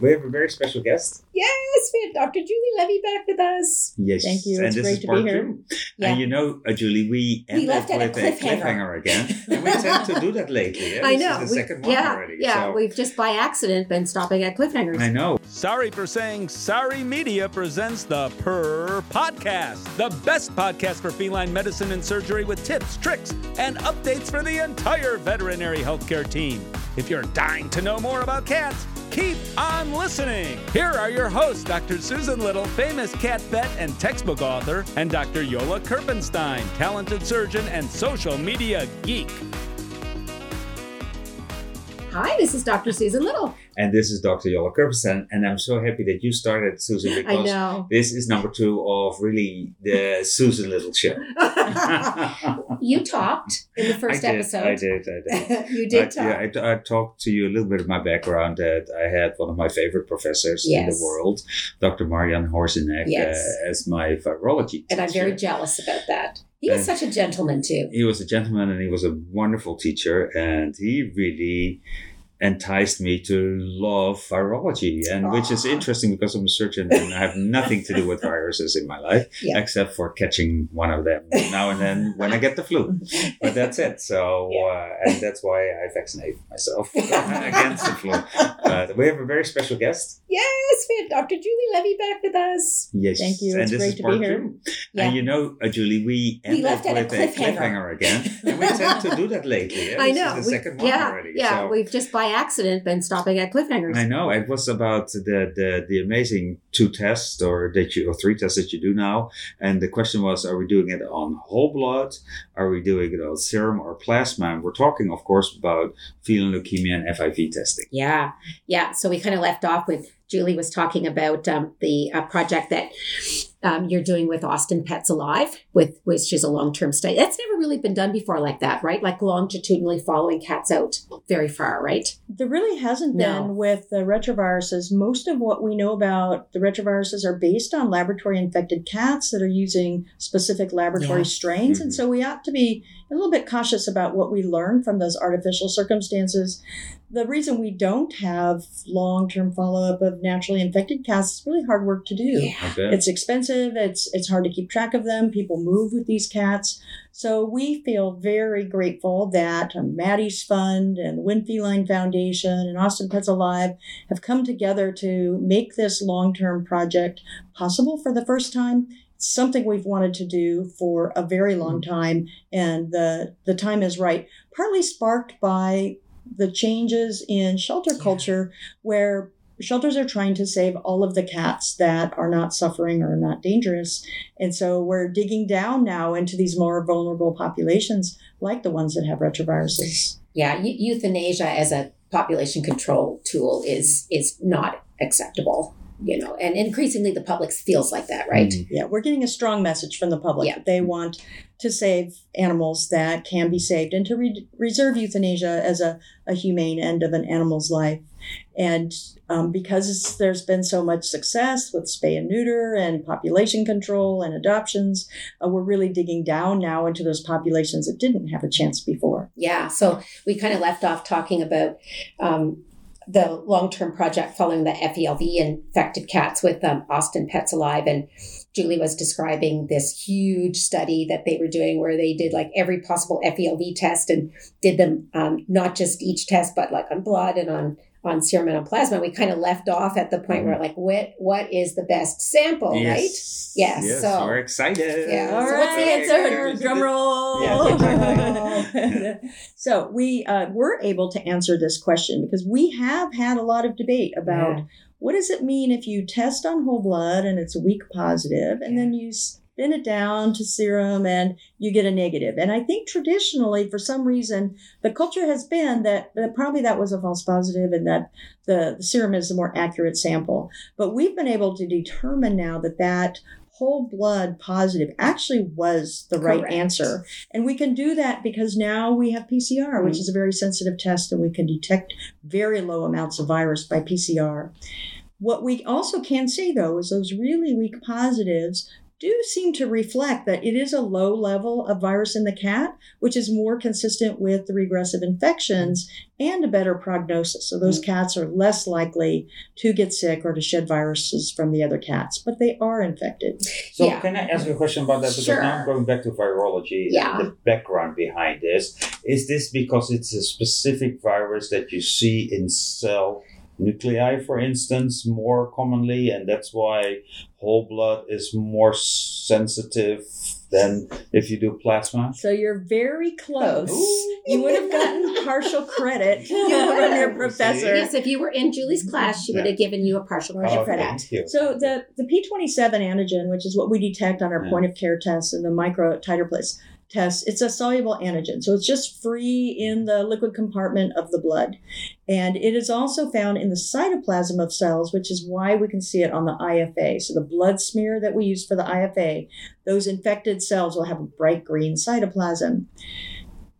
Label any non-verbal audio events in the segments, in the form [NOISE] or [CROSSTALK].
We have a very special guest. Yes, we have Dr. Julie Levy back with us. Yes, Thank you. And It's this great to be here. Yeah. And you know, uh, Julie, we ended left at with a cliffhanger. cliffhanger again. [LAUGHS] And we tend to do that lately. Yeah? I This know. is the we- second one yeah, already. yeah. so- We've just by accident been stopping at cliffhangers. I know. Sorry for saying sorry media presents the Purr Podcast, the best podcast for feline medicine and surgery with tips, tricks, and updates for the entire veterinary healthcare team. If you're dying to know more about cats, keep on listening. Here are your hosts, Dr. Susan Little, famous cat vet and textbook author, and Dr. Jolle Kirpensteijn, talented surgeon and social media geek. Hi, this is Dr. Susan Little. And this is Dr. Jolle Kirpensteijn. And I'm so happy that you started, Susan, I because know. this is number two of really the Susan Little show. [LAUGHS] [LAUGHS] you talked in the first I did, episode. I did, I did. [LAUGHS] you did I, talk. yeah, I talked to you a little bit of my background that I had one of my favorite professors in the world, Dr. Marian Horzinek, Yes. uh, as my virology and I'm very jealous about that. He was And- such a gentleman, too. He was a gentleman and he was a wonderful teacher, and he really enticed me to love virology and which is interesting because i'm a surgeon and i have nothing to do with viruses in my life Yeah. except for catching one of them now and then when i get the flu but that's it so uh, and that's why i vaccinate myself [LAUGHS] against the flu but we have a very special guest Yes, we have Dr. Julie Levy back with us. yes Thank you. and It's this great is to part be here. two Yeah. and you know uh, julie we ended left at a with a cliffhanger. cliffhanger again and we tend to do that lately [LAUGHS] yeah? I know. the we- second one yeah, already yeah. so. We've just by accident been stopping at cliffhangers. I know it was about the, the the amazing two tests or that you or three tests that you do now, and the question was: Are we doing it on whole blood? Are we doing it on serum or plasma? And we're talking, of course, about feline leukemia and FIV testing. Yeah, yeah. So we kind of left off with Julie was talking about um, the uh, project that um, you're doing with Austin Pets Alive, with which is a long term study. That's never really been done before like that, right? Like longitudinally following cats out very far, right? There really hasn't No. been with the retroviruses. Most of what we know about the retroviruses are based on laboratory infected cats that are using specific laboratory Yeah. strains. And Mhm. so we ought to be a little bit cautious about what we learn from those artificial circumstances. The reason we don't have long term follow up of naturally infected cats is really hard work to do. Okay. It's expensive. It's it's hard to keep track of them. People move with these cats, so we feel very grateful that um, Maddie's Fund and the Winn Feline Foundation and Austin Pets Alive have come together to make this long term project possible for the first time. It's something we've wanted to do for a very long time, and the the time is right. Partly sparked by the changes in shelter Yeah. culture, where shelters are trying to save all of the cats that are not suffering or not dangerous. And so we're digging down now into these more vulnerable populations, like the ones that have retroviruses. Yeah, euthanasia as a population control tool is is not acceptable. You know, and increasingly the public feels like that, right? Mhm. Yeah, we're getting a strong message from the public Yeah. that they want to save animals that can be saved and to re- reserve euthanasia as a, a humane end of an animal's life. And um, because it's- there's been so much success with spay and neuter and population control and adoptions, uh, we're really digging down now into those populations that didn't have a chance before. Yeah, so we kind of left off talking about um, the long term project following the FELV infected cats with um, Austin Pets Alive. And Julie was describing this huge study that they were doing where they did like every possible FELV test and did them um, not just each test, but like on blood and on. On serum and on plasma, we kind of left off at the point where, like, what what is the best sample, right? Yes. Yes, Yes. so- we're excited. Yeah, All so what's the answer? Drum [LAUGHS] roll. Yeah, [LAUGHS] so we uh, were able to answer this question because we have had a lot of debate about Yeah. what does it mean if you test on whole blood and it's a weak positive, and then you spin it down to serum and you get a negative. And I think traditionally, for some reason, the culture has been that, that probably that was a false positive and that the, the serum is a more accurate sample. But we've been able to determine now that that whole blood positive actually was the right Correct. answer. And we can do that because now we have PCR, which Mm. is a very sensitive test, and we can detect very low amounts of virus by PCR. What we also can say, though, is those really weak positives do seem to reflect that it is a low level of virus in the cat, which is more consistent with the regressive infections and a better prognosis. So those mm. cats are less likely to get sick or to shed viruses from the other cats, but they are infected. So Yeah. can I ask you a question about that? Because Sure. now I'm going back to virology Yeah. and the background behind this. Is this because it's a specific virus that you see in cell nuclei, for instance, more commonly, and that's why whole blood is more sensitive than if you do plasma? So you're very close. Ooh. You would have gotten partial credit [LAUGHS] from your professor. Yes, if you were in Julie's mm-hmm. class, she would have given you a partial oh, Partial Oh, credit thank you. So the, the P27 antigen, which is what we detect on our Yeah. point of care tests and the micro titerplus test, it's a soluble antigen. So it's just free in the liquid compartment of the blood. And it is also found in the cytoplasm of cells, which is why we can see it on the IFA. So the blood smear that we use for the IFA, those infected cells will have a bright green cytoplasm.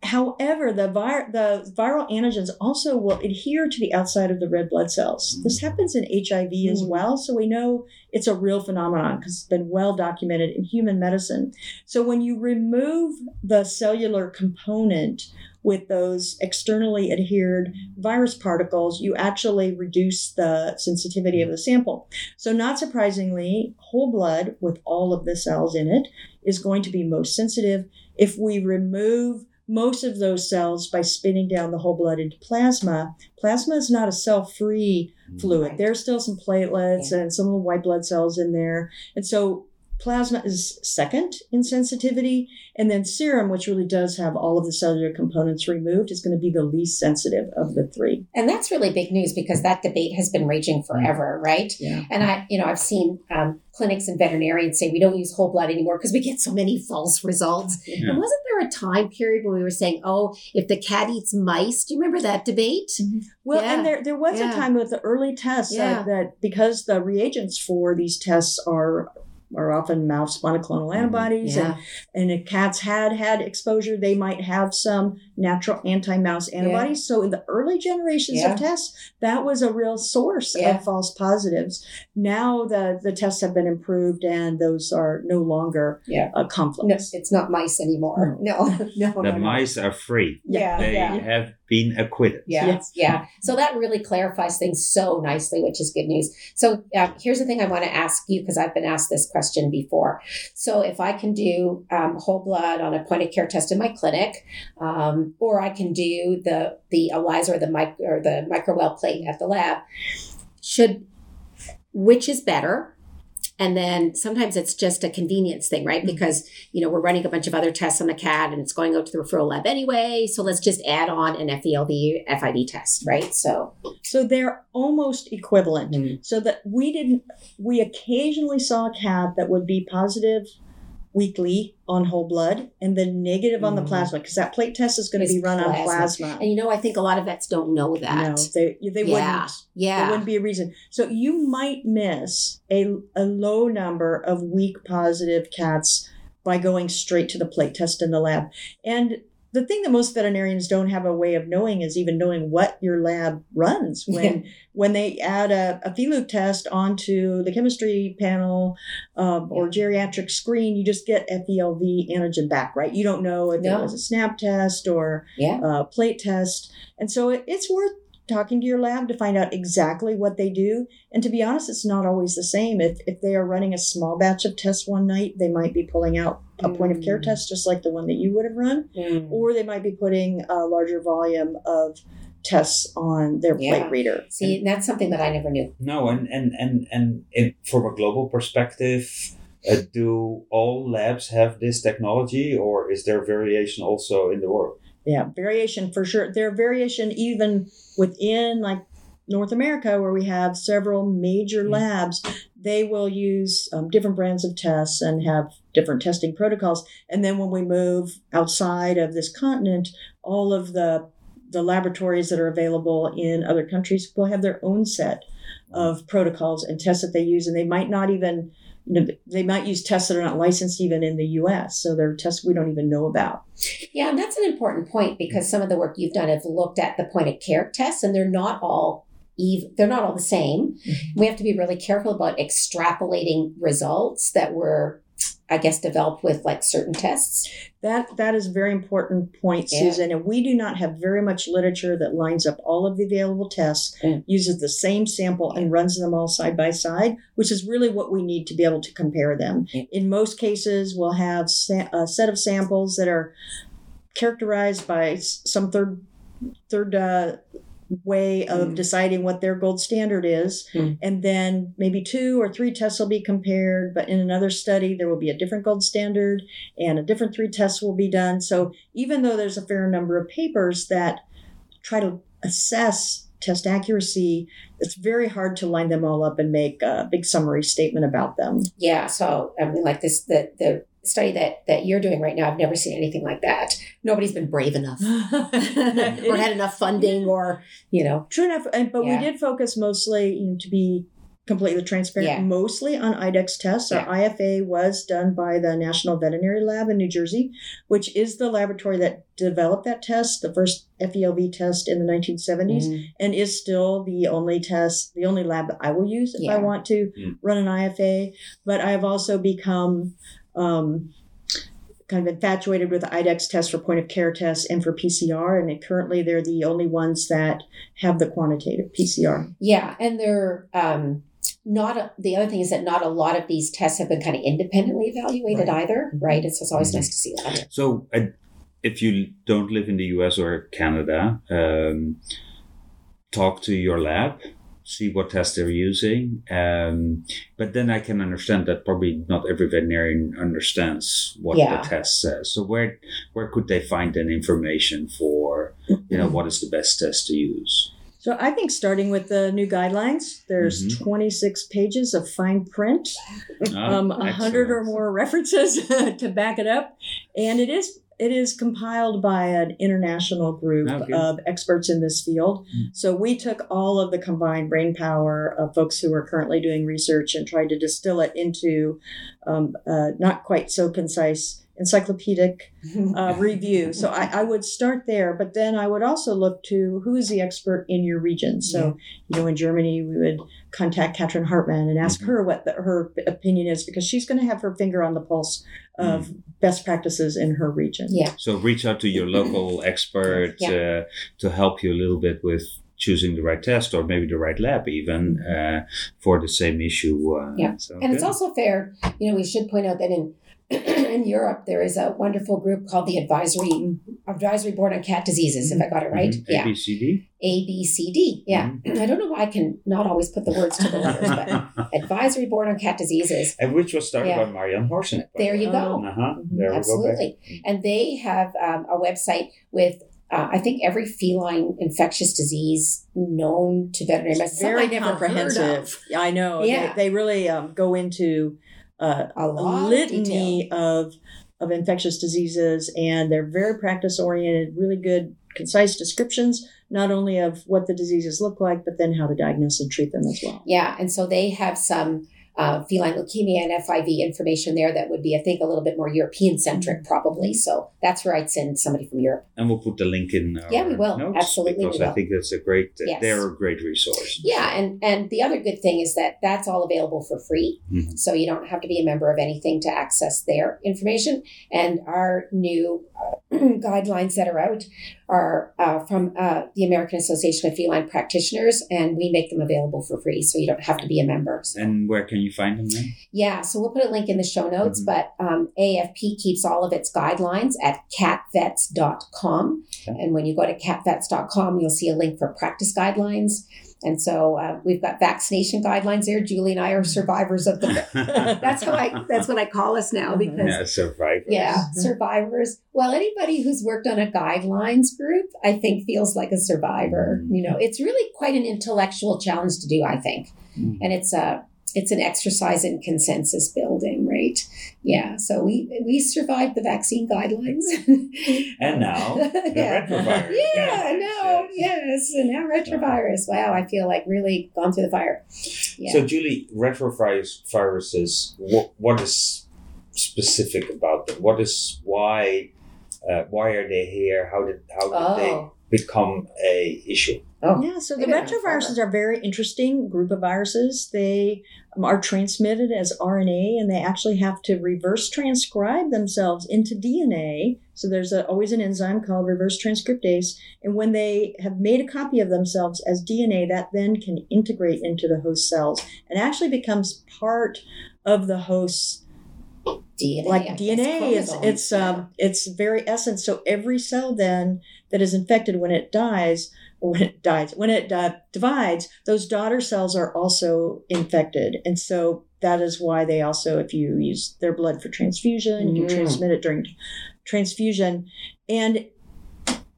However, the, vir- the viral antigens also will adhere to the outside of the red blood cells. This happens in HIV as Mm. well, so we know it's a real phenomenon because it's been well documented in human medicine. So when you remove the cellular component with those externally adhered virus particles, you actually reduce the sensitivity of the sample. So, not surprisingly, whole blood with all of the cells in it is going to be most sensitive. If we remove most of those cells by spinning down the whole blood into plasma, plasma is not a cell free mm. fluid. Right. There's still some platelets and some of the white blood cells in there. And so plasma is second in sensitivity. And then serum, which really does have all of the cellular components removed, is going to be the least sensitive of the three. And that's really big news because that debate has been raging mm. forever, right? Yeah. And I, you know, I've seen um, clinics and veterinarians say we don't use whole blood anymore because we get so many false results. Yeah. And wasn't there a time period when we were saying, oh, if the cat eats mice, do you remember that debate? Mm-hmm. Well, Yeah. and there there was Yeah. a time with the early tests uh, that, that because the reagents for these tests are are often mouse monoclonal mm-hmm. antibodies and and if cats had had exposure, they might have some natural anti-mouse antibodies. So in the early generations Yeah. of tests, that was a real source Yeah. of false positives. Now the the tests have been improved, and those are no longer Yeah. conflict. No, it's not mice anymore. No, no, [LAUGHS] no. The no. mice are free. Yeah, They yeah. have been acquitted. Yeah, Yes. yeah. So that really clarifies things so nicely, which is good news. So uh, here's the thing I want to ask you because I've been asked this question before. So if I can do um, whole blood on a point of care test in my clinic, um, or I can do the the ELISA or the mic or the microwell plate at the lab, should which is better? And then sometimes it's just a convenience thing, right? Because, you know, we're running a bunch of other tests on the cat and it's going out to the referral lab anyway. So let's just add on an FELV FIV test, right? So, So they're almost equivalent. Mm. So that we didn't, we occasionally saw a cat that would be positive weekly on whole blood and then negative on the Mhm. plasma because that plate test is going to be run on plasma. plasma. and you know, I think a lot of vets don't know that. No, they they Yeah. wouldn't. There yeah. wouldn't be a reason. So you might miss a, a low number of weak positive cats by going straight to the plate test in the lab. And the thing that most veterinarians don't have a way of knowing is even knowing what your lab runs when when they add a, a FELUC test onto the chemistry panel um, or geriatric screen, you just get FELV antigen back, right? You don't know if No. it was a SNAP test or Yeah. uh, plate test. And so it, it's worth talking to your lab to find out exactly what they do. And to be honest, it's not always the same. If, if they are running a small batch of tests one night, they might be pulling out a point of care Mm. test just like the one that you would have run, Mm. or they might be putting a larger volume of tests on their Yeah. plate reader. See, that's something that I never knew. No, and and and and it, from a global perspective, uh, do all labs have this technology, or is there variation also in the world? Yeah, variation for sure. There are variation even within like North America, where we have several major Mm. labs. They will use um, different brands of tests and have different testing protocols. And then when we move outside of this continent, all of the the laboratories that are available in other countries will have their own set of protocols and tests that they use, and they might not even. You know, they might use tests that are not licensed even in the U.S. So they're tests we don't even know about. Yeah, and that's an important point because some of the work you've done have looked at the point of care tests, and they're not all even. They're not all the same. We have to be really careful about extrapolating results that were I guess, developed with like certain tests. That that is a very important point, Yeah. Susan. And we do not have very much literature that lines up all of the available tests, Mm. uses the same sample, and runs them all side by side, which is really what we need to be able to compare them. In most cases, we'll have sa- a set of samples that are characterized by some third third uh, way of Mm. deciding what their gold standard is Mm. and then maybe two or three tests will be compared but in another study there will be a different gold standard and a different three tests will be done so even though there's a fair number of papers that try to assess test accuracy it's very hard to line them all up and make a big summary statement about them Yeah. So I mean, like this, the the study that that you're doing right now, I've never seen anything like that. Nobody's been brave enough, [LAUGHS] or had enough funding, or you know, True enough, and, but Yeah. we did focus mostly, you know, to be completely transparent, Yeah. mostly on IDEXX tests. Yeah. Our IFA was done by the National Veterinary Lab in New Jersey, which is the laboratory that developed that test, the first FELV test in the 1970s, Mm-hmm. and is still the only test, the only lab that I will use if I want to Mm. run an IFA. But I have also become um, kind of infatuated with IDEXX tests for point of care tests and for PCR, and currently they're the only ones that have the quantitative PCR. yeah, and they're um, not. A, the other thing is that not a lot of these tests have been kind of independently evaluated Right. either, Mhm. right? And so it's always Mhm. nice to see that. So, uh, if you don't live in the US or Canada, um, talk to your lab, see what test they're using. Um, but then I can understand that probably not every veterinarian understands what Yeah. the test says. So, where where could they find an information for you know what is the best test to use? So I think starting with the new guidelines, there's Mhm. 26 pages of fine print, Ah, um, a hundred or more references [LAUGHS] to back it up, and it is it is compiled by an international group Okay. of experts in this field. Mm. So we took all of the combined brain power of folks who are currently doing research and tried to distill it into um, uh, not quite so concise encyclopedic [LAUGHS] uh, review. So I, I would start there, but then I would also look to who is the expert in your region. So, you know, in Germany, we would contact Katrin Hartmann and ask Mhm. her what the, her opinion is because she's going to have her finger on the pulse of best practices in her region. yeah, So reach out to your local [COUGHS] expert Yeah. uh, to help you a little bit with choosing the right test or maybe the right lab even uh, for the same issue. Uh, Yeah. so and it's also fair. You know, we should point out that in [CLEARS THROAT] in Europe there is a wonderful group called the Advisory Advisory Board on Cat Diseases. If I got it right, Mhm. yeah. ABCD. A B C D. Yeah. I don't know why I can not always put the words to the letters, but [LAUGHS] Advisory Board on Cat Diseases. and which was started Yeah. by Marian Horzinek. by There you go. Uh-huh. Mhm. There we go back. Absolutely. And they have um, a website with, uh, I think, every feline infectious disease known to veterinary medicine. Very comprehensive. I know. Yeah. They, they really um, go into uh, A a litany of of infectious diseases and they're very practice oriented really good concise descriptions not only of what the diseases look like but then how to diagnose and treat them as well. Yeah, and so they have some uh, feline leukemia and FIV information there that would be, I think, a little bit more European centric, probably. So that's where I'd send somebody from Europe. And we'll put the link in our Yeah, we will. notes Absolutely, we because I think that's a great. Yes. They're a great resource. Yeah, and and the other good thing is that that's all available for free, Mhm. so you don't have to be a member of anything to access their information. And our new uh, [CLEARS THROAT] guidelines that are out are uh, from uh, the American Association of Feline Practitioners, and we make them available for free, so you don't have to be a member. So- And where can you find them then? Yeah, so we'll put a link in the show notes, Mhm. but um, AFP keeps all of its guidelines at catvets.com. Okay. And when you go to catvets.com, you'll see a link for practice guidelines. And so uh, we've got vaccination guidelines there. Julie and I are survivors of the. [LAUGHS] [LAUGHS] That's how I. That's what I call us now Mhm. because yeah, survivors. yeah, Mhm. survivors. Well, anybody who's worked on a guidelines group, I think, feels like a survivor. Mhm. You know, it's really quite an intellectual challenge to do. I think Mhm. and it's a it's an exercise in consensus building, right? Yeah. So we we survived the vaccine guidelines. [LAUGHS] And now [LAUGHS] the yeah. retrovirus. Yeah, know. Yes. Yes, and now retrovirus. Wow, I feel like really gone through the fire. Yeah. So, Julie, retrovirus viruses. What, what is specific about them? What is why? Uh, why are they here? How did how did oh, they become a issue? Oh, Yeah, so the Maybe not retroviruses are a very interesting group of viruses. They um, are transmitted as RNA and they actually have to reverse transcribe themselves into DNA. So there's a, always an enzyme called reverse transcriptase. And when they have made a copy of themselves as DNA, that then can integrate into the host cells and actually becomes part of the host's DNA. like I DNA. It's chromosomes, it's um it's very essence. So every cell then that is infected when it dies or when it dies when it uh, divides, those daughter cells are also infected, and so that is why they also, if you use their blood for transfusion, you Mm. transmit it during transfusion, and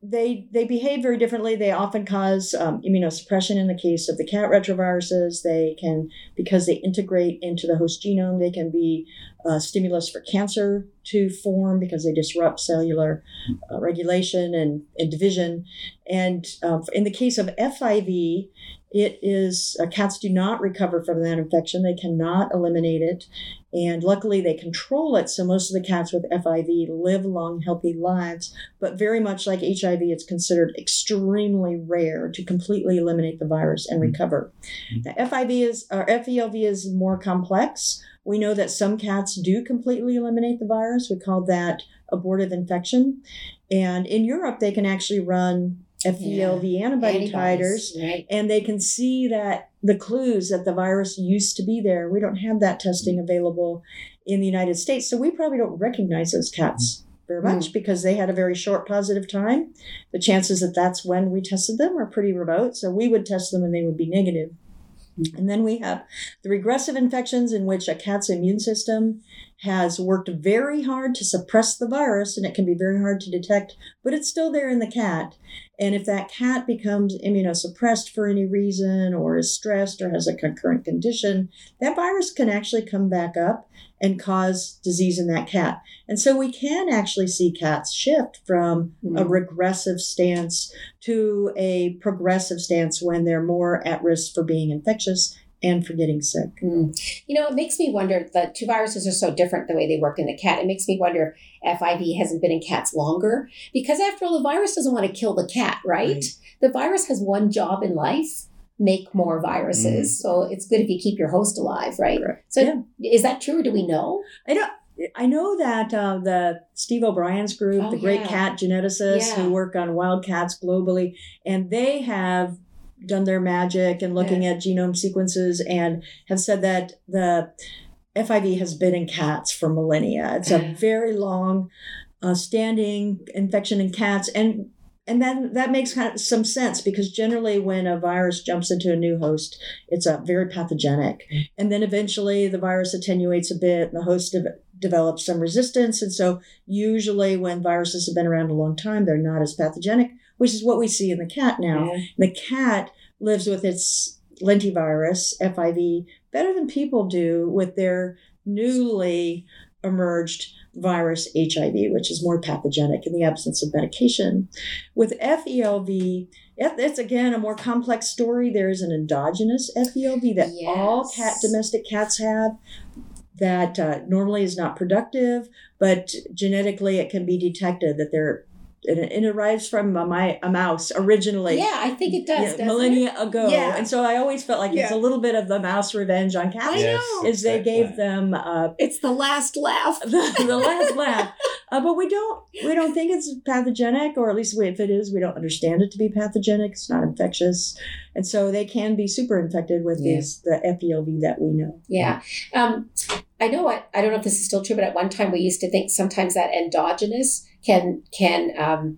they they behave very differently. They often cause um, immunosuppression in the case of the cat retroviruses. They can because they integrate into the host genome. They can be uh, stimulus for cancer to form because they disrupt cellular uh, regulation and, and division. And um, in the case of FIV, it is uh, cats do not recover from that infection. They cannot eliminate it, and luckily they control it. So most of the cats with FIV live long, healthy lives. But very much like HIV, it's considered extremely rare to completely eliminate the virus and mm-hmm. recover. Mm-hmm. The FIV is or FELV is more complex. We know that some cats do completely eliminate the virus. We call that abortive infection. And in Europe, they can actually run FELV antibody titers right? and they can see that the clues that the virus used to be there. We don't have that testing mm-hmm. available in the United States. So we probably don't recognize those cats very much mm. because they had a very short positive time. The chances that that's when we tested them are pretty remote. So we would test them and they would be negative. Mm. And then we have the regressive infections in which a cat's immune system has worked very hard to suppress the virus and it can be very hard to detect, but it's still there in the cat. And if that cat becomes immunosuppressed for any reason or is stressed or has a concurrent condition, that virus can actually come back up and cause disease in that cat. And so we can actually see cats shift from a Mm. regressive stance to a progressive stance when they're more at risk for being infectious and for getting sick. Mm. You know, it makes me wonder. The two viruses are so different the way they work in the cat. It makes me wonder if FIV hasn't been in cats longer because, after all, the virus doesn't want to kill the cat, right? Right. The virus has one job in life: make more viruses. So it's good if you keep your host alive, right? Correct. So Yeah. is that true, or do we know? I don't. I know that uh, the Steve O'Brien's group, Oh, the great yeah. cat geneticists Yeah. who work on wild cats globally, and they have done their magic and looking at genome sequences and have said that the FIV has been in cats for millennia. It's a very long uh, standing infection in cats and and then that makes kind of some sense because generally when a virus jumps into a new host, it's a very pathogenic. And then eventually the virus attenuates a bit and the host de- develops some resistance. And so usually when viruses have been around a long time, they're not as pathogenic, which is what we see in the cat now. The cat lives with its lentivirus, FIV, better than people do with their newly emerged virus HIV, which is more pathogenic in the absence of medication. With FELV, it- it's again a more complex story. There is an endogenous FELV that all cat domestic cats have that uh, normally is not productive, but genetically it can be detected that they're and it, and it arrives from a, my, a mouse originally yeah, I think it does. yeah, doesn't millennia ago. Yeah. And so I always felt like it's a little bit of the mouse revenge on cats. I Yes, know. Is they exactly. gave them uh. It's the last laugh. [LAUGHS] the, the last laugh, uh, but we don't we don't think it's pathogenic, or at least we, if it is, we don't understand it to be pathogenic. It's not infectious, and so they can be super infected with Yeah. these the FELV that we know. Yeah. Um, I know what I don't know if this is still true, but at one time we used to think sometimes that endogenous can can um,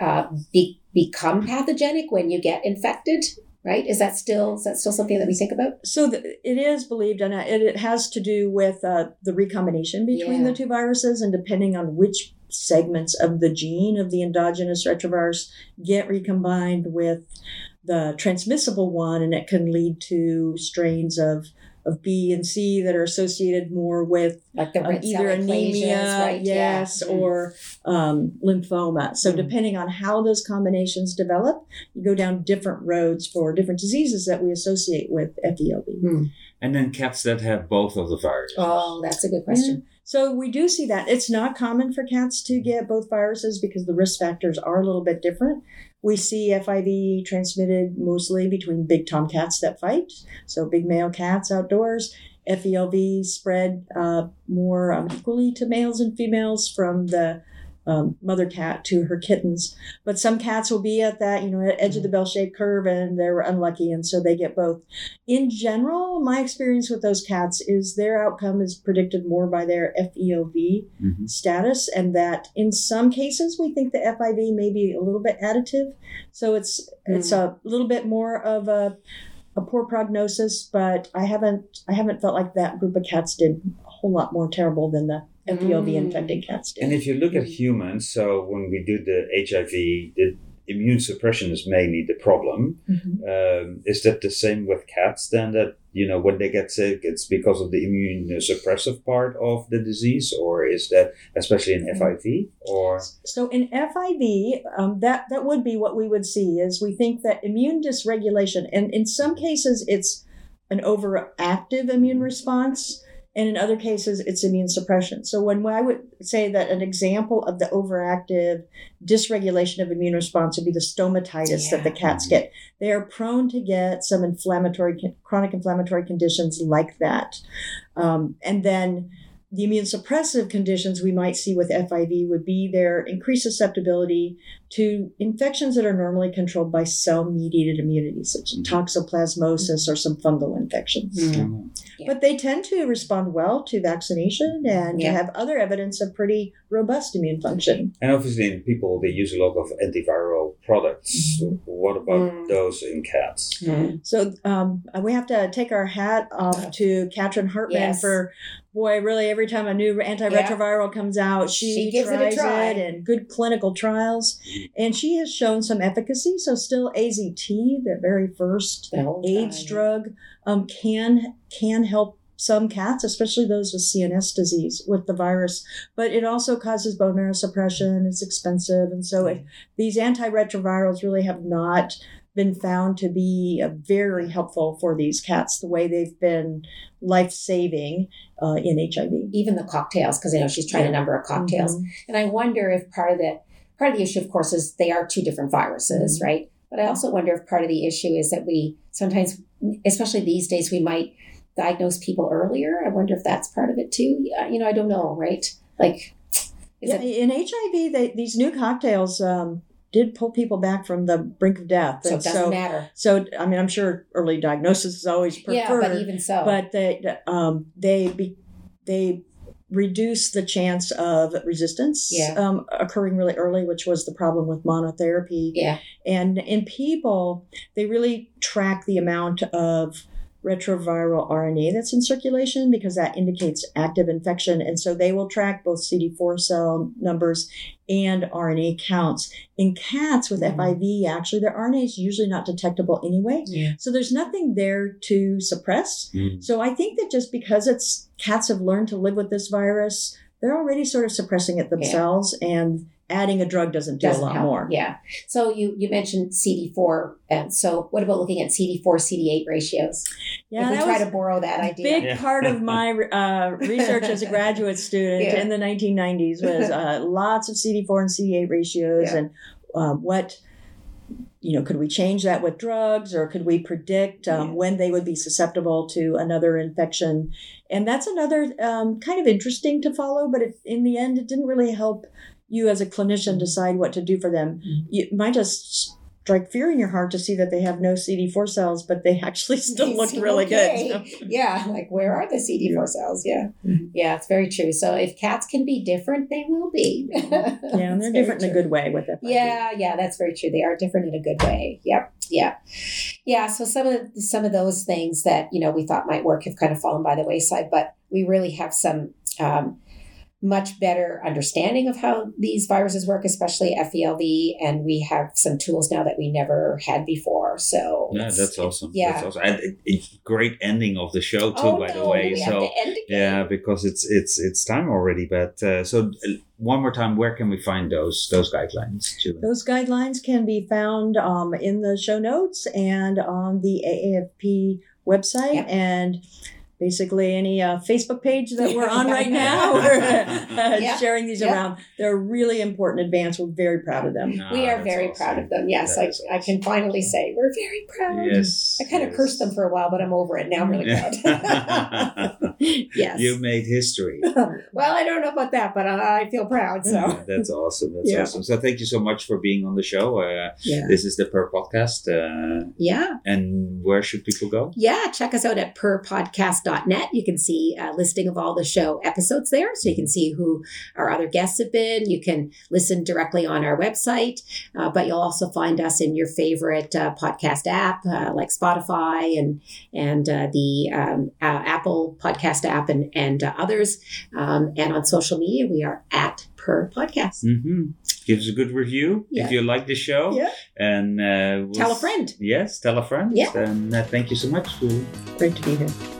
uh, be, become pathogenic when you get infected. Right? Is that still is that still something that we think about? So the, it is believed, and it, it has to do with uh, the recombination between Yeah. the two viruses, and depending on which segments of the gene of the endogenous retrovirus get recombined with the transmissible one, and it can lead to strains of of B and C that are associated more with Like the um, either anemia, right? yes, Yeah. or um, lymphoma. So Mm. depending on how those combinations develop, you go down different roads for different diseases that we associate with E FELV. And then cats that have both of the viruses. Oh, that's a good question. So we do see that. It's not common for cats to get both viruses because the risk factors are a little bit different. We see FIV transmitted mostly between big tomcats that fight, so big male cats outdoors. FELV spread uh, more um, equally to males and females from the um, mother cat to her kittens. But some cats will be at that, you know, edge of the bell shaped curve and they're unlucky and so they get both. In general, my experience with those cats is their outcome is predicted more by their FELV Mhm. status and that in some cases we think the FIV may be a little bit additive. So it's it's a little bit more of a a poor prognosis, but I haven't I haven't felt like that group of cats did a whole lot more terrible than the FELV Mm. infected cats did. And if you look at humans, so when we do the HIV, the immune suppression is mainly the problem. Mhm. Um, is that the same with cats then? That you know when they get sick, it's because of the immune suppressive part of the disease, or is that especially in FIV? Or So in FIV, um, that that would be what we would see is we think that immune dysregulation, and in some cases it's an overactive immune response, and in other cases it's immune suppression. So when I would say that an example of the overactive dysregulation of immune response would be the stomatitis that the cats get. They are prone to get some inflammatory, chronic inflammatory conditions like that, um, and then the immune suppressive conditions we might see with FIV would be their increased susceptibility to infections that are normally controlled by cell mediated immunity, such as Mhm. toxoplasmosis or some fungal infections. Mm. Yeah. But they tend to respond well to vaccination and Yeah. have other evidence of pretty robust immune function. and obviously in people they use a lot of antiviral products. What about Mm. those in cats? Mm. So um, we have to take our hat off to Katrin Hartmann Yes. for boy, really every time a new antiretroviral comes out, she, She gives it a tries try. it in good clinical trials, and she has shown some efficacy. So still AZT, the very first The AIDS time. drug, um, can can help some cats, especially those with CNS disease with the virus. But it also causes bone marrow suppression. It's expensive, and so it, these antiretrovirals really have not been found to be uh, very helpful for these cats the way they've been life saving uh, in HIV. Even the cocktails, because I know she's tried a number of cocktails. Mhm. And I wonder if part of the part of the issue, of course, is they are two different viruses, Mm-hmm. right? But I also wonder if part of the issue is that we sometimes, especially these days, we might diagnose people earlier. I wonder if that's part of it too. Yeah, You know, I don't know, right? Like, Yeah, it in HIV, they, these new cocktails um, did pull people back from the brink of death. so? It doesn't so, matter. so, I mean, I'm sure early diagnosis is always preferred. Yeah, but even so, but they um, they be, they reduce the chance of resistance Yeah. um, occurring really early, which was the problem with monotherapy. yeah, And in people, they really track the amount of retroviral RNA that's in circulation because that indicates active infection. And so they will track both CD4 cell numbers and RNA counts. In cats with Mhm. FIV, actually, their RNA is usually not detectable anyway. yeah, So there's nothing there to suppress. Mm. So I think that just because it's cats have learned to live with this virus, they're already sort of suppressing it themselves, and adding a drug doesn't do doesn't a lot help. more. Yeah. So you you mentioned CD four, and so what about looking at CD four CD eight ratios? Yeah, if we that try was to borrow that a idea, big Yeah. part of my uh, [LAUGHS] research as a graduate student Yeah. in the 1990s was uh, lots of CD4 and CD8 ratios Yeah. and um, what you know could we change that with drugs or could we predict um, Yeah. when they would be susceptible to another infection and that's another um, kind of interesting to follow but it, in the end it didn't really help you as a clinician decide what to do for them Mhm. you it might just strike fear in your heart to see that they have no cd4 cells but they [LAUGHS] actually still They look really okay. good [LAUGHS] yeah, like where are the CD four cells? Yeah, Mhm. yeah, it's very true. So if cats can be different, they will be. [LAUGHS] yeah and they're different in a good way with it Yeah, yeah, that's very true. They are different in a good way. Yep, yeah, yeah. So some of the, some of those things that you know we thought might work have kind of fallen by the wayside, but we really have some um, much better understanding of how these viruses work, especially FELV, and we have some tools now that we never had before. So Yeah, that's awesome. yeah. that's awesome. And it, it- great ending of the show too, Oh, by the no, way. we have So to end again. yeah, because it's it's it's time already. But uh, so uh, one more time, where can we find those those guidelines, Julie? Those guidelines can be found um, in the show notes and on the AAFP website. Yep. And basically any uh, Facebook page that we're on right now. [LAUGHS] [LAUGHS] We're uh, Yeah. sharing these Yeah. around. They're a really important advance. We're very proud of them. Ah, we are very awesome. proud of them. Yes, I, is I can finally say we're very proud. Yes. I kind of cursed them for a while, but I'm over it now. I'm really proud. [LAUGHS] [LAUGHS] yes. You made history. [LAUGHS] well, I don't know about that, but I, I feel proud. So That's awesome. That's Yeah. awesome. So thank you so much for being on the show. Uh, yeah, this is the Purr Podcast. Uh, yeah, and where should people go? yeah. Check us out at purrpodcast.net. You can see a listing of all the show episodes there, so you can see who our other guests have been. You can listen directly on our website, uh, but you'll also find us in your favorite uh, podcast app uh, like Spotify and and uh, the um, uh, Apple Podcast app and and uh, others. Um, and on social media, we are at Purr Podcast. Mm-hmm. Give us a good review Yeah. if you like the show. Yeah. And uh, we'll Tell a friend. Yes, tell a friend. Yeah. And uh, thank you so much. Great to be here.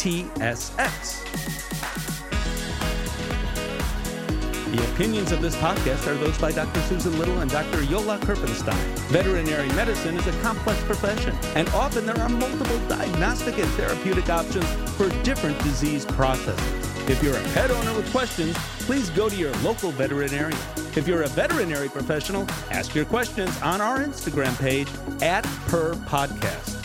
GVETSX. The opinions of this podcast are those by Dr. Susan Little and Dr. Jolle Kirpensteijn. Veterinary medicine is a complex profession, and often there are multiple diagnostic and therapeutic options for different disease processes. If you're a pet owner with questions, please go to your local veterinarian. If you're a veterinary professional, ask your questions on our Instagram page at Purr Podcast.